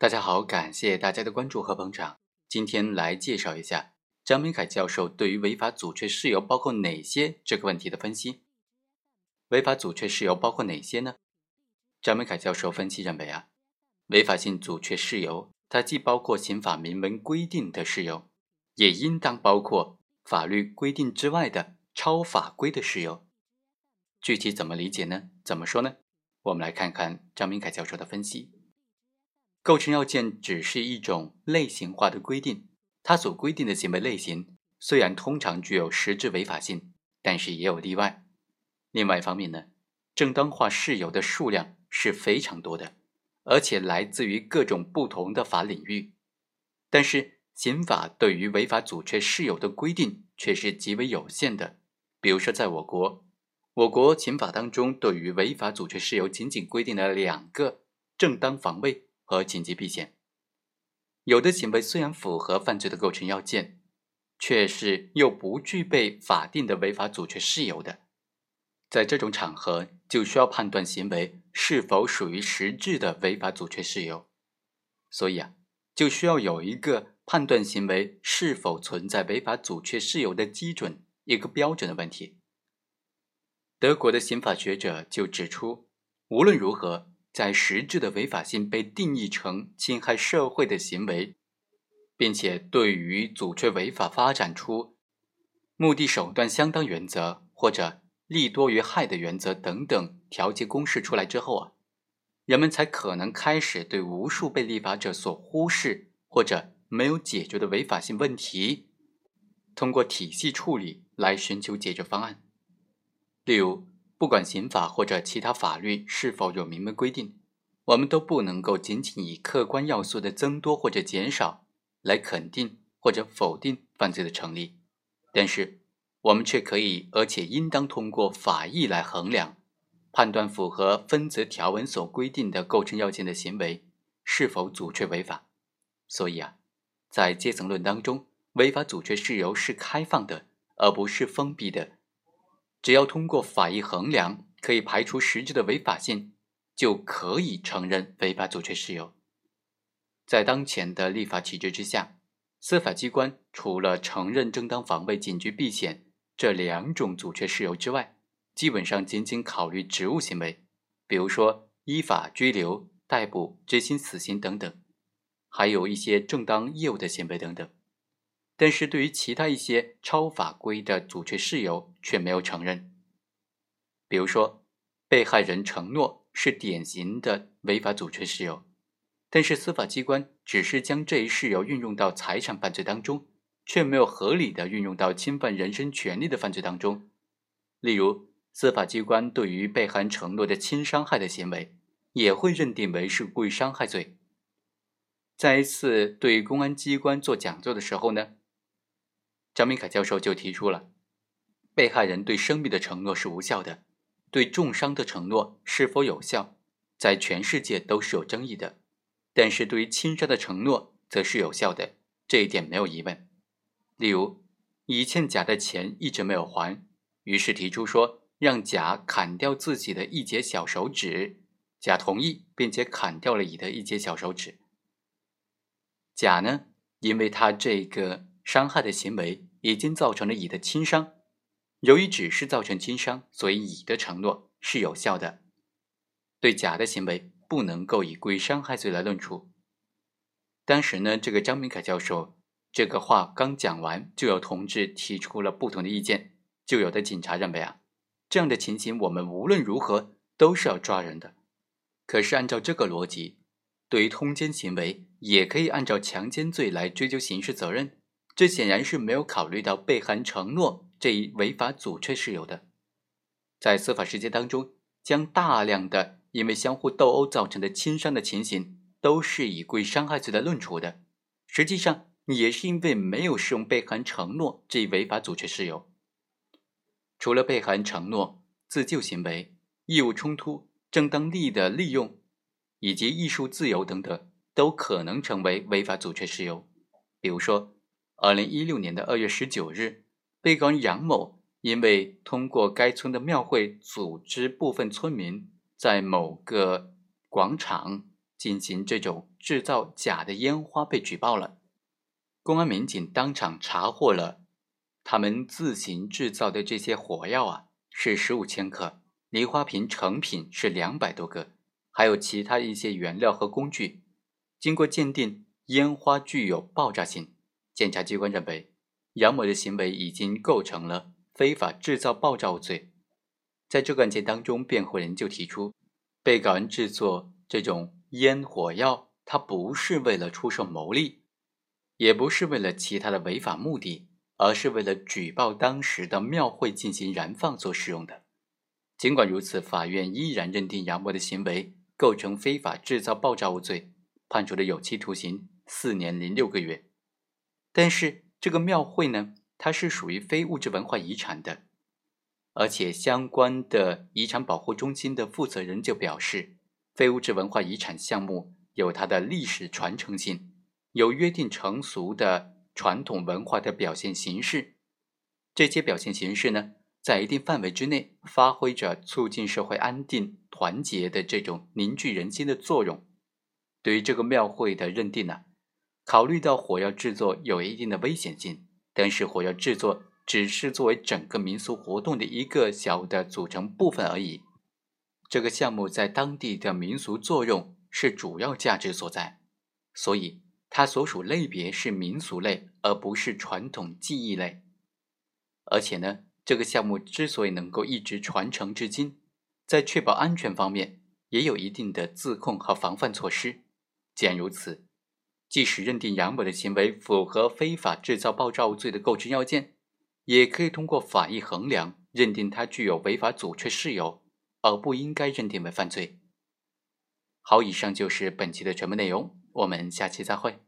大家好，感谢大家的关注和捧场。今天来介绍一下张明凯教授对于违法阻却事由包括哪些这个问题的分析。违法阻却事由包括哪些呢？张明凯教授分析认为啊，违法性阻却事由，它既包括刑法明文规定的事由，也应当包括法律规定之外的超法规的事由。具体怎么理解呢？怎么说呢？我们来看看张明凯教授的分析。构成要件只是一种类型化的规定，它所规定的行为类型虽然通常具有实质违法性，但是也有例外。另外一方面呢，正当化事由的数量是非常多的，而且来自于各种不同的法领域。但是刑法对于违法阻却事由的规定却是极为有限的。比如说，在我国，我国刑法当中对于违法阻却事由仅仅规定了两个：正当防卫。和紧急避险，有的行为虽然符合犯罪的构成要件，却是又不具备法定的违法阻却事由的，在这种场合就需要判断行为是否属于实质的违法阻却事由，所以啊，就需要有一个判断行为是否存在违法阻却事由的基准，一个标准的问题。德国的刑法学者就指出，无论如何。在实质的违法性被定义成侵害社会的行为，并且对于阻却违法发展出目的手段相当原则或者利多于害的原则等等调节公式出来之后啊，人们才可能开始对无数被立法者所忽视或者没有解决的违法性问题，通过体系处理来寻求解决方案，例如。不管刑法或者其他法律是否有明文规定，我们都不能够仅仅以客观要素的增多或者减少来肯定或者否定犯罪的成立。但是，我们却可以，而且应当通过法意来衡量，判断符合分则条文所规定的构成要件的行为是否阻却违法。所以啊，在阶层论当中，违法阻却事由是开放的，而不是封闭的。只要通过法益衡量，可以排除实质的违法性，就可以承认违法阻却事由。在当前的立法体制之下，司法机关除了承认正当防卫、紧急避险这两种阻却事由之外，基本上仅仅考虑职务行为，比如说依法拘留、逮捕、执行死刑等等，还有一些正当业务的行为等等。但是对于其他一些超法规的阻却事由却没有承认，比如说被害人承诺是典型的违法阻却事由，但是司法机关只是将这一事由运用到财产犯罪当中，却没有合理的运用到侵犯人身权利的犯罪当中。例如，司法机关对于被害人承诺的轻伤害的行为，也会认定为是故意伤害罪。在一次对公安机关做讲座的时候呢。张明凯教授就提出了，被害人对生命的承诺是无效的，对重伤的承诺是否有效，在全世界都是有争议的，但是对于轻伤的承诺则是有效的，这一点没有疑问。例如，乙欠甲的钱一直没有还，于是提出说让甲砍掉自己的一节小手指，甲同意，并且砍掉了乙的一节小手指。甲呢，因为他这个伤害的行为。已经造成了乙的轻伤，由于只是造成轻伤，所以乙的承诺是有效的。对甲的行为不能够以故意伤害罪来论处。当时呢，这个张明凯教授这个话刚讲完，就有同志提出了不同的意见。就有的警察认为啊，这样的情形我们无论如何都是要抓人的。可是按照这个逻辑，对于通奸行为也可以按照强奸罪来追究刑事责任。这显然是没有考虑到被含承诺这一违法阻却事由的，在司法实践当中，将大量的因为相互斗殴造成的轻伤的情形，都是以故意伤害罪来论处的。实际上，也是因为没有适用被含承诺这一违法阻却事由。除了被含承诺、自救行为、义务冲突、正当利益的利用，以及艺术自由等等，都可能成为违法阻却事由。比如说。二零一六年的二月十九日，被告人杨某因为通过该村的庙会组织部分村民在某个广场进行这种制造假的烟花被举报了。公安民警当场查获了他们自行制造的这些火药啊，是十五千克，梨花瓶成品是两百多个，还有其他一些原料和工具。经过鉴定，烟花具有爆炸性。检察机关认为，杨某的行为已经构成了非法制造爆炸物罪。在这个案件当中，辩护人就提出，被告人制作这种烟火药，他不是为了出售牟利，也不是为了其他的违法目的，而是为了举报当时的庙会进行燃放所使用的。尽管如此，法院依然认定杨某的行为构成非法制造爆炸物罪。判处了有期徒刑四年零六个月，但是这个庙会呢，它是属于非物质文化遗产的，而且相关的遗产保护中心的负责人就表示，非物质文化遗产项目有它的历史传承性，有约定成俗的传统文化的表现形式，这些表现形式呢，在一定范围之内发挥着促进社会安定团结的这种凝聚人心的作用。对于这个庙会的认定呢，考虑到火药制作有一定的危险性，但是火药制作只是作为整个民俗活动的一个小的组成部分而已。这个项目在当地的民俗作用是主要价值所在，所以它所属类别是民俗类，而不是传统技艺类。而且呢，这个项目之所以能够一直传承至今，在确保安全方面也有一定的自控和防范措施。既然如此，即使认定杨某的行为符合非法制造爆炸物罪的构成要件，也可以通过法医衡量，认定他具有违法阻却事由，而不应该认定为犯罪。好，以上就是本期的全部内容，我们下期再会。